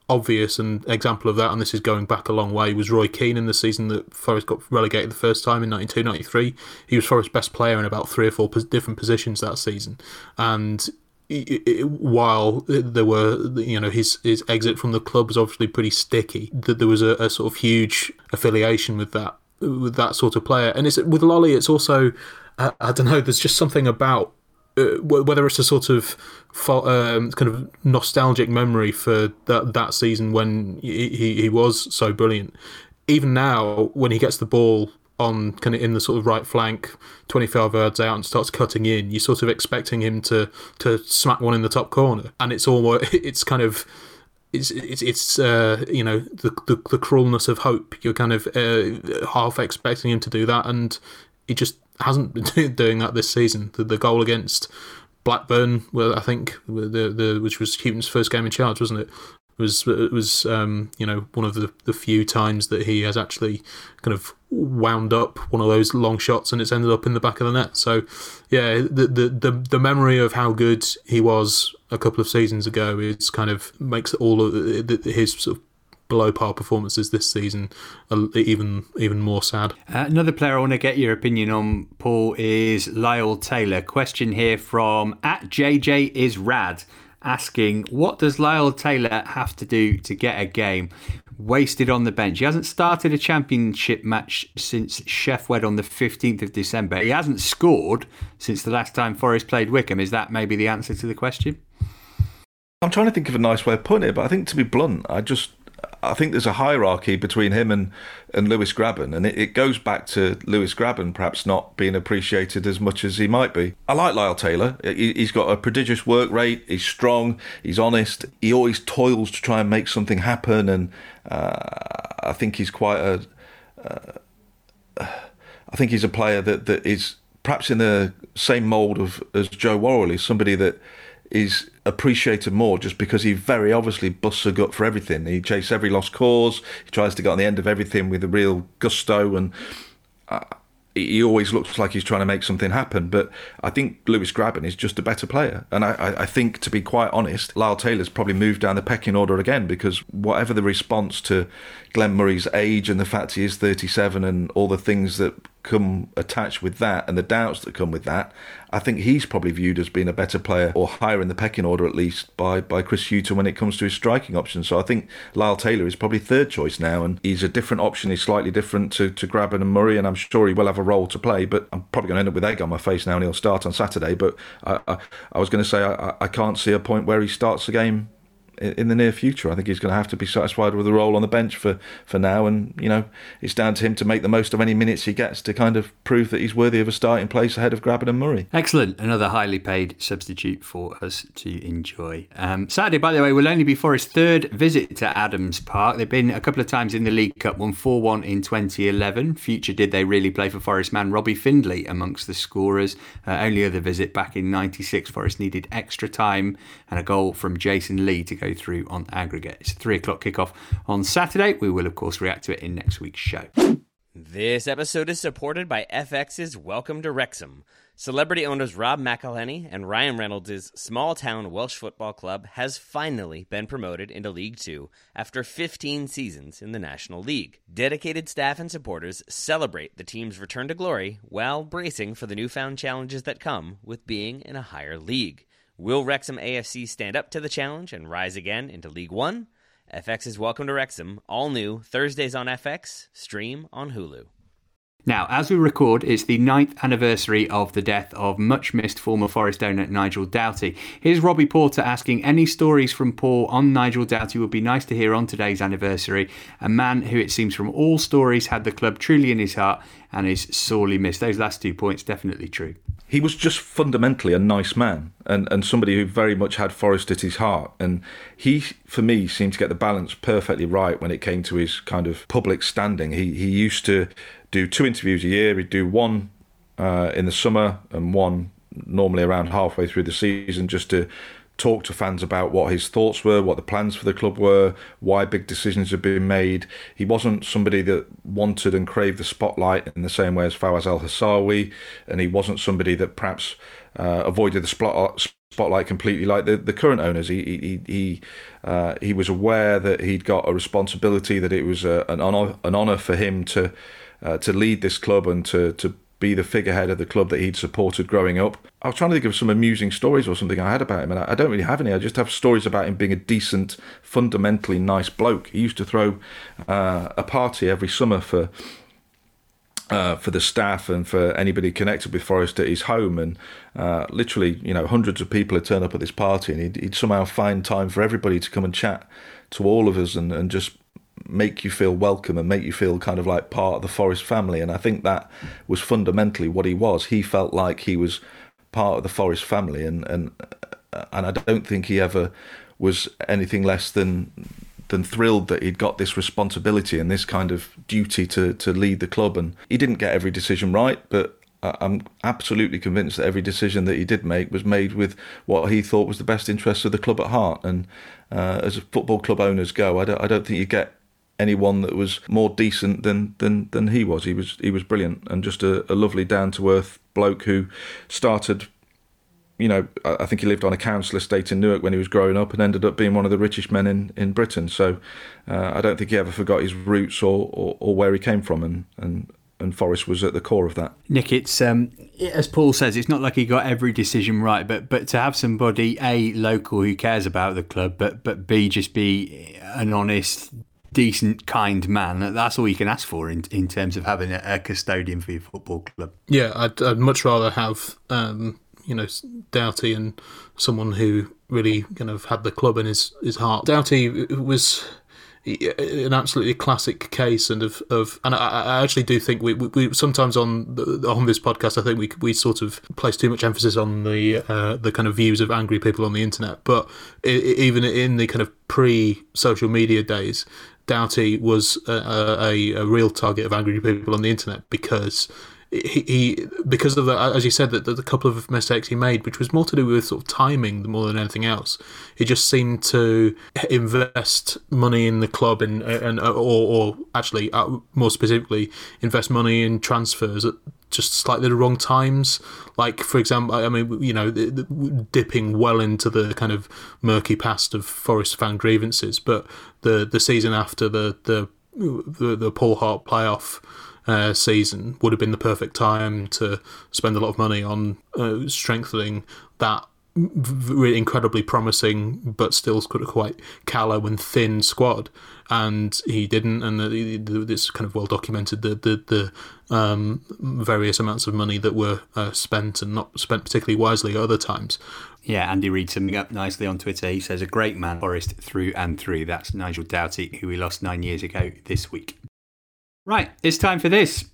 obvious and example of that, and this is going back a long way, was Roy Keane in the season that Forest got relegated the first time in 92 93. He was Forest's best player in about three or four different positions that season. And while there were, you know, his his exit from the club was obviously pretty sticky. That there was a, a, sort of huge affiliation with that with that sort of player, and it's with Lolley It's also, I, I don't know. There's just something about uh, whether it's a sort of um, kind of nostalgic memory for that that season when he, he was so brilliant. Even now, when he gets the ball on kind of in the sort of right flank, 25 yards out, and starts cutting in, you're sort of expecting him to to smack one in the top corner, and it's almost it's kind of it's it's, it's uh, you know the, the, the cruelness of hope. You're kind of uh, half expecting him to do that, and he just hasn't been doing that this season. The, the goal against Blackburn, well, I think the the which was Hughton's first game in charge, wasn't it? Was was um, you know one of the, the few times that he has actually kind of wound up one of those long shots and it's ended up in the back of the net. So yeah, the the the, the memory of how good he was a couple of seasons ago is kind of makes all of his sort of below par performances this season even even more sad.
Uh, another player I want to get your opinion on, Paul, is Lyle Taylor. Question here from at JJ is rad asking what does Lyle Taylor have to do to get a game? Wasted on the bench. He hasn't started a championship match since Sheffield on the 15th of December. He hasn't scored since the last time Forest played Wycombe. Is that maybe the answer to the question?
I'm trying to think of a nice way of putting it, but I think to be blunt, I just I think there's a hierarchy between him and, and Lewis Grabban, and it, it, goes back to Lewis Grabban perhaps not being appreciated as much as he might be. I like Lyle Taylor. He, has got a prodigious work rate. He's strong. He's honest. He always toils to try and make something happen, and uh, I think he's quite a. Uh, I think he's a player that, that is perhaps in the same mould of as Joe Worrall. He's somebody that is appreciated more just because he very obviously busts a gut for everything. He chases every lost cause. He tries to get on the end of everything with a real gusto, and uh, he always looks like he's trying to make something happen. But I think Lewis Grabban is just a better player, and I, I think, to be quite honest, Lyle Taylor's probably moved down the pecking order again because whatever the response to Glenn Murray's age and the fact he is 37 and all the things that come attached with that and the doubts that come with that, I think he's probably viewed as being a better player or higher in the pecking order at least by, by Chris Hughton when it comes to his striking options. So I think Lyle Taylor is probably third choice now and he's a different option. He's slightly different to, to Grabban and Murray and I'm sure he will have a role to play, but I'm probably going to end up with egg on my face now and he'll start on Saturday. But I, I, I was going to say I, I can't see a point where he starts the game in the near future. I think he's going to have to be satisfied with a role on the bench for, for now, and you know it's down to him to make the most of any minutes he gets to kind of prove that he's worthy of a starting place ahead of Grabban and Murray.
Excellent, another highly paid substitute for us to enjoy. Um, Saturday, by the way, will only be Forest's third visit to Adams Park. They've been a couple of times in the League Cup, won four one in 2011. Future did they really play for Forest man Robbie Findley amongst the scorers. Uh, only other visit back in '96, Forest needed extra time and a goal from Jason Lee to go go through on aggregate. It's a three o'clock kickoff on Saturday. We will, of course, react to it in next week's show.
This episode is supported by FX's Welcome to Wrexham. Celebrity owners Rob McElhenney and Ryan Reynolds' small town Welsh football club has finally been promoted into League Two after 15 seasons in the National League. Dedicated staff and supporters celebrate the team's return to glory while bracing for the newfound challenges that come with being in a higher league. Will Wrexham AFC stand up to the challenge and rise again into League One? FX is Welcome to Wrexham, all new, Thursdays on FX, stream on Hulu.
Now, as we record, it's the ninth anniversary of the death of much missed former Forest owner Nigel Doughty. Here's Robbie Porter asking any stories from Paul on Nigel Doughty would be nice to hear on today's anniversary. A man who, it seems from all stories, had the club truly in his heart and is sorely missed. Those last two points definitely true
he was just fundamentally a nice man and, and somebody who very much had Forest at his heart. And he, for me, seemed to get the balance perfectly right when it came to his kind of public standing. He, he used to do two interviews a year. We'd do one uh, in the summer and one normally around halfway through the season just to talk to fans about what his thoughts were, what the plans for the club were, why big decisions had been made. He wasn't somebody that wanted and craved the spotlight in the same way as Fawaz Al Hassawi, and he wasn't somebody that perhaps uh, avoided the spot, spotlight completely like the, the current owners. He he he uh, he was aware that he'd got a responsibility, that it was a, an honor an honor for him to uh, to lead this club and to to be the figurehead of the club that he'd supported growing up. I was trying to think of some amusing stories or something I had about him, and I don't really have any. I just have stories about him being a decent, fundamentally nice bloke. He used to throw uh, a party every summer for. Uh, for the staff and for anybody connected with Forest at his home, and uh, literally, you know, hundreds of people would turn up at this party, and he'd, he'd somehow find time for everybody to come and chat to all of us, and, and just make you feel welcome and make you feel kind of like part of the Forest family. And I think that was fundamentally what he was. He felt like he was part of the Forest family, and and and I don't think he ever was anything less than than thrilled that he'd got this responsibility and this kind of duty to to lead the club. And he didn't get every decision right, but I'm absolutely convinced that every decision that he did make was made with what he thought was the best interest of the club at heart. And uh, as football club owners go, I don't, I don't think you get anyone that was more decent than than than he was. He was he was brilliant and just a, a lovely down to earth bloke who started. You know, I think he lived on a council estate in Newark when he was growing up, and ended up being one of the richest men in, in Britain. So, uh, I don't think he ever forgot his roots or, or, or where he came from, and, and and Forest was at the core of that.
Nick, it's um, as Paul says, it's not like he got every decision right, but but to have somebody a local who cares about the club, but but b just be an honest, decent, kind man. That's all you can ask for in, in terms of having a, a custodian for your football club.
Yeah, I'd, I'd much rather have, um, you know, Doughty and someone who really kind of had the club in his, his heart. Doughty was an absolutely classic case, and of, of and I, I actually do think we, we, we sometimes on the, on this podcast, I think we we sort of place too much emphasis on the uh, the kind of views of angry people on the internet, but even in the kind of pre social media days, Doughty was a, a, a real target of angry people on the internet because he, he because of the as you said that the, the, couple of mistakes he made, which was more to do with sort of timing more than anything else. He just seemed to invest money in the club and and or, or actually uh, more specifically invest money in transfers at just slightly the wrong times. Like for example, I mean you know the, the, dipping well into the kind of murky past of Forest fan grievances, but the the season after the the the, the Paul Hart playoff uh, season would have been the perfect time to spend a lot of money on uh, strengthening that really incredibly promising but still quite callow and thin squad and he didn't and this kind of well documented the the, the um, various amounts of money that were uh, spent and not spent particularly wisely at other times
yeah, Andy reads something up nicely on Twitter. He says, a great man, Forest through and through. That's Nigel Doughty, who we lost nine years ago this week. Right, it's time for this.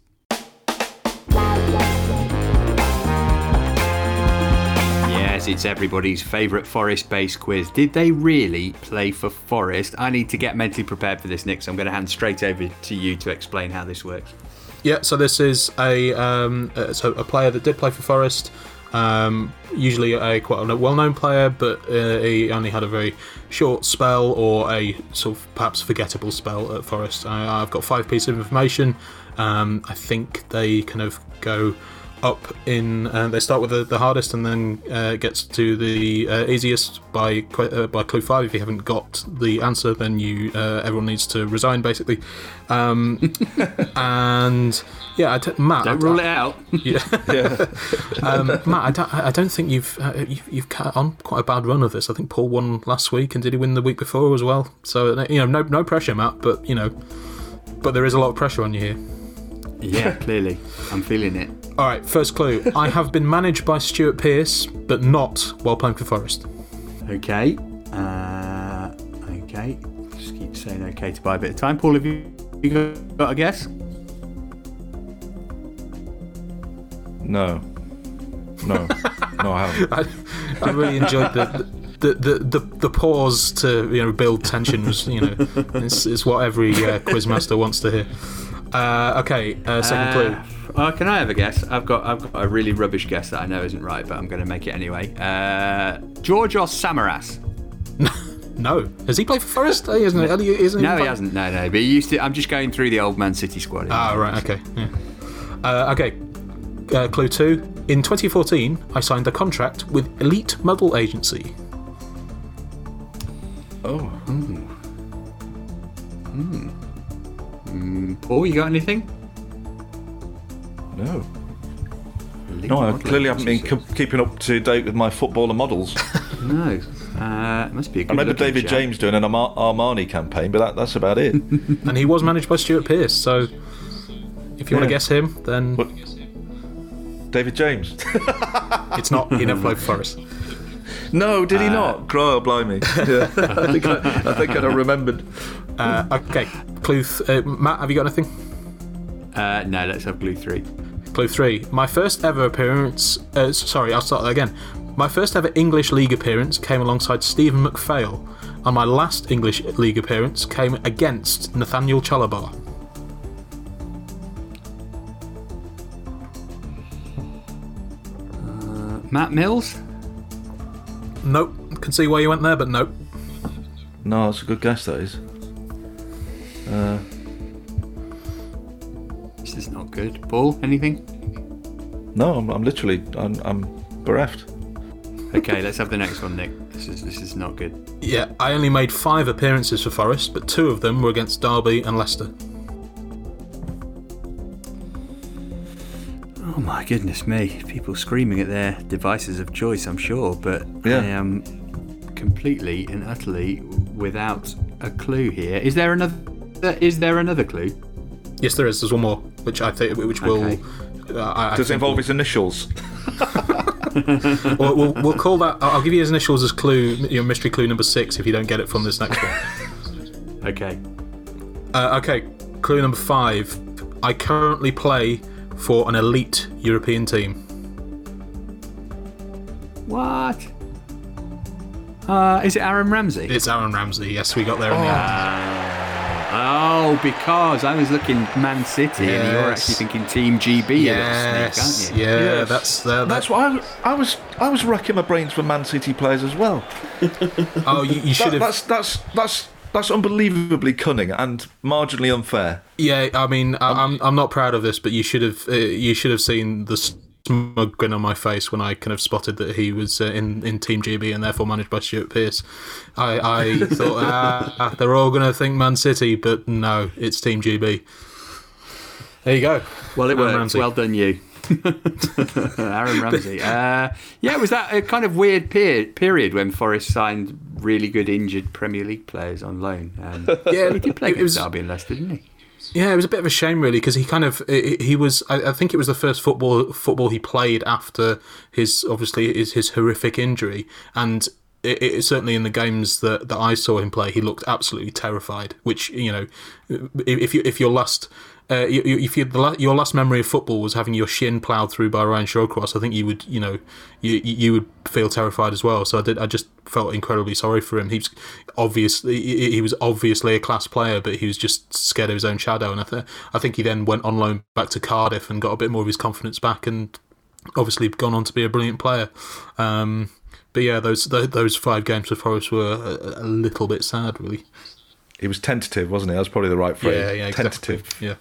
Yes, it's everybody's favourite Forest based quiz. Did they really play for Forest? I need to get mentally prepared for this, Nick, so I'm going to hand straight over to you to explain how this works.
Yeah, so this is a um, so a player that did play for Forest. Um, usually a quite a well-known player, but uh, he only had a very short spell or a sort of perhaps forgettable spell at Forest. I, have got five pieces of information. Um, I think they kind of go up in. Uh, they start with the, the, hardest and then uh, gets to the uh, easiest by uh, by clue five. If you haven't got the answer, then you uh, everyone needs to resign basically. Um, and yeah, Matt,
don't rule it out.
Yeah, yeah. um, Matt, I don't, I don't think you've, uh, you've you've on quite a bad run of this. I think Paul won last week, and did he win the week before as well? So you know, no no pressure, Matt, but you know, but there is a lot of pressure on you here.
Yeah, clearly. I'm feeling it.
All right, first clue. I have been managed by Stuart Pearce, but not while playing for Forest.
Okay. Uh, okay. Just keep saying okay to buy a bit of time. Paul, have you, you got a guess?
No. No. no, I haven't.
I, I really enjoyed the, the, the, the, the pause to you know build tension was you know it's, it's what every uh, quizmaster wants to hear. Uh, okay, uh, second uh, clue.
Uh, can I have a guess? I've got I've got a really rubbish guess that I know isn't right, but I'm going to make it anyway. Uh, Georgios Samaras.
no, has he played for Forest? He hasn't, he,
isn't no, he, he hasn't. No, no. But he used to. I'm just going through the old Man City squad.
Ah, right. Okay. Yeah. Uh, okay. Uh, clue two. In 2014, I signed a contract with Elite Model Agency.
Oh.
Paul, you got anything?
No. no, I clearly haven't been keeping up to date with my footballer models.
no. Uh, it must be a I
remember David James doing an Armani campaign, but that, that's about it.
and he was managed by Stuart Pearce, so if you yeah. want to guess him, then. What?
David James.
it's not. He never played Forest.
No, did he uh, not? Grow, blimey. Yeah. I think I, I think I remembered.
Uh, okay, clue. Th- uh, Matt, have you got anything?
Uh, no, let's have clue three.
Clue three. My first ever appearance. Uh, sorry, I'll start that again. My first ever English League appearance came alongside Stephen McPhail, and my last English League appearance came against Nathaniel Chalobah.
Uh, Matt Mills?
Nope. Can see why you went there, but nope.
No, it's a good guess, that is. Uh,
this is not good. Paul, anything?
No, I'm, I'm literally, I'm, I'm bereft.
okay, let's have the next one, Nick. This is this is not good.
Yeah, I only made five appearances for Forest, but two of them were against Derby and Leicester.
Oh my goodness me! People screaming at their devices of choice, I'm sure, but yeah. I am completely and utterly without a clue here. Is there another? Is there another clue?
Yes, there is. There's one more, which I think, which will. Okay.
Uh, I, Does it involve his initials?
well, we'll, we'll call that. I'll give you his initials as clue, your mystery clue number six, if you don't get it from this next one.
okay.
Uh, okay, clue number five. I currently play for an elite European team.
What? Uh, is it Aaron Ramsey?
It's Aaron Ramsey. Yes, we got there in the end.
Oh, because I was looking Man City and you're actually thinking Team GB. you little
Yes,
snake, aren't you?
yeah,
Yes.
that's uh,
That's
that's.
why I, was- I was I was racking my brains for Man City players as well.
Oh, you, you should
That,
have.
that's that's that's that's unbelievably cunning and marginally unfair.
Yeah, I mean, I, I'm I'm not proud of this, but you should have uh, you should have seen the smug grin on my face when I kind of spotted that he was uh, in in Team GB and therefore managed by Stuart Pearce. I I thought ah, they're all going to think Man City, but no, it's Team GB. There you go.
Well, it
Aaron
worked.
Ramsey.
Well done, you. Aaron Ramsey. Uh, yeah, it was that a kind of weird per- period when Forest signed really good injured Premier League players on loan? Um,
Yeah,
he did play
it
against
was-
Derby and Leicester, didn't he?
Yeah, it was a bit of a shame, really, because he kind of he was. I, I think it was the first football football he played after his obviously his, his horrific injury, and it, it certainly in the games that, that I saw him play, he looked absolutely terrified. Which you know, if you if your last. Uh, you- you- if you, the la- your last memory of football was having your shin ploughed through by Ryan Shawcross, I think you would, you know, you you would feel terrified as well. So I did. I just felt incredibly sorry for him. He's obviously he he was obviously a class player, but he was just scared of his own shadow. And I, th- I think he then went on loan back to Cardiff and got a bit more of his confidence back, and obviously gone on to be a brilliant player. Um, but yeah, those those, those five games for Forest were a, a little bit sad, really.
He was tentative, wasn't he? That's probably the right phrase.
Yeah, yeah, exactly.
tentative.
Yeah.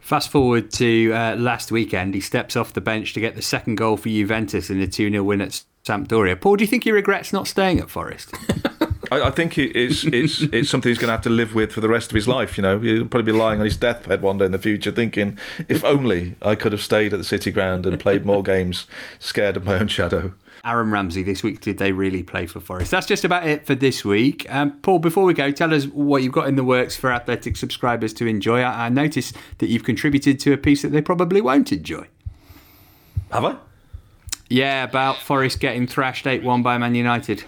Fast forward to uh, last weekend, he steps off the bench to get the second goal for Juventus in the 2 0 win at Sampdoria. Paul, do you think he regrets not staying at Forest?
I, I think it's it's it's something he's going to have to live with for the rest of his life. You know, he'll probably be lying on his deathbed one day in the future, thinking, "If only I could have stayed at the City Ground and played more games, scared of my own shadow."
Aaron Ramsey this week, did they really play for Forest? That's just about it for this week. Um, Paul, before we go, tell us what you've got in the works for Athletic subscribers to enjoy. I, I noticed that you've contributed to a piece that they probably won't enjoy.
Have I?
Yeah, about Forest getting thrashed 8 1 by Man United.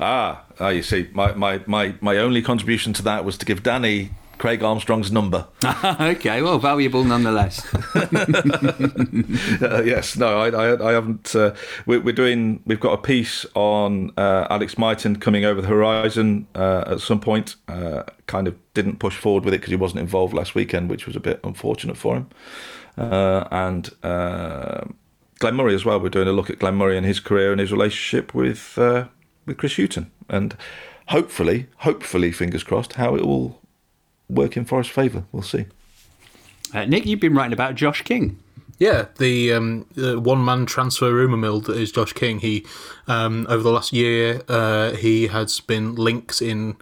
Ah, ah, you see, my, my, my, my only contribution to that was to give Danny Craig Armstrong's number.
okay, well, valuable nonetheless.
Uh, yes, no, I, I, I haven't. Uh, we're, we're doing. We've got a piece on uh, Alex Mighten coming over the horizon uh, at some point. Uh, kind of didn't push forward with it because he wasn't involved last weekend, which was a bit unfortunate for him. Uh, and uh, Glenn Murray as well. We're doing a look at Glenn Murray and his career and his relationship with uh, with Chris Hughton, and hopefully, hopefully, fingers crossed, how it will work in Forest's favour. We'll see.
Uh, Nick, you've been writing about Josh King.
Yeah, the, um, the one-man transfer rumor mill that is Josh King. He um, over the last year uh, he has been linked in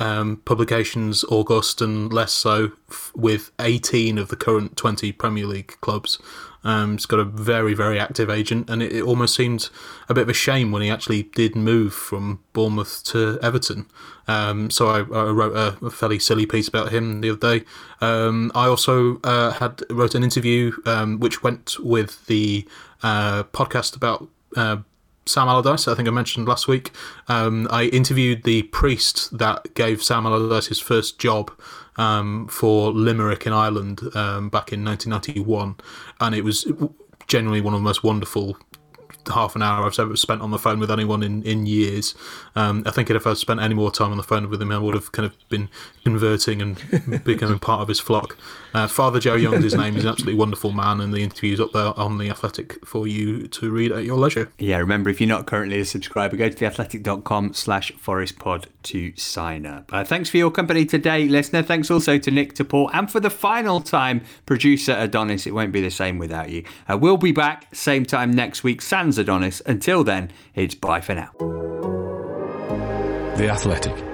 um, publications August and less so f- with 18 of the current 20 Premier League clubs. Um, he's got a very very active agent, and it, it almost seemed a bit of a shame when he actually did move from Bournemouth to Everton. Um, so I, I wrote a, a fairly silly piece about him the other day. Um, I also uh, had wrote an interview um, which went with the uh, podcast about uh, Sam Allardyce. I think I mentioned last week. Um, I interviewed the priest that gave Sam Allardyce his first job um, for Limerick in Ireland um, back in 1991, and it was generally one of the most wonderful half an hour I've ever spent on the phone with anyone in, in years. Um, I think if I'd spent any more time on the phone with him, I would have kind of been converting and becoming part of his flock. Uh, Father Joe Young's his name. He's an absolutely wonderful man, and the interview's up there on The Athletic for you to read at your leisure.
Yeah, remember, if you're not currently a subscriber, go to theathletic.com slash forestpod to sign up. Uh, thanks for your company today, listener. Thanks also to Nick, to Paul, and for the final time, producer Adonis. It won't be the same without you. Uh, we'll be back same time next week. Sans Adonis. Until then, it's bye for now.
The Athletic.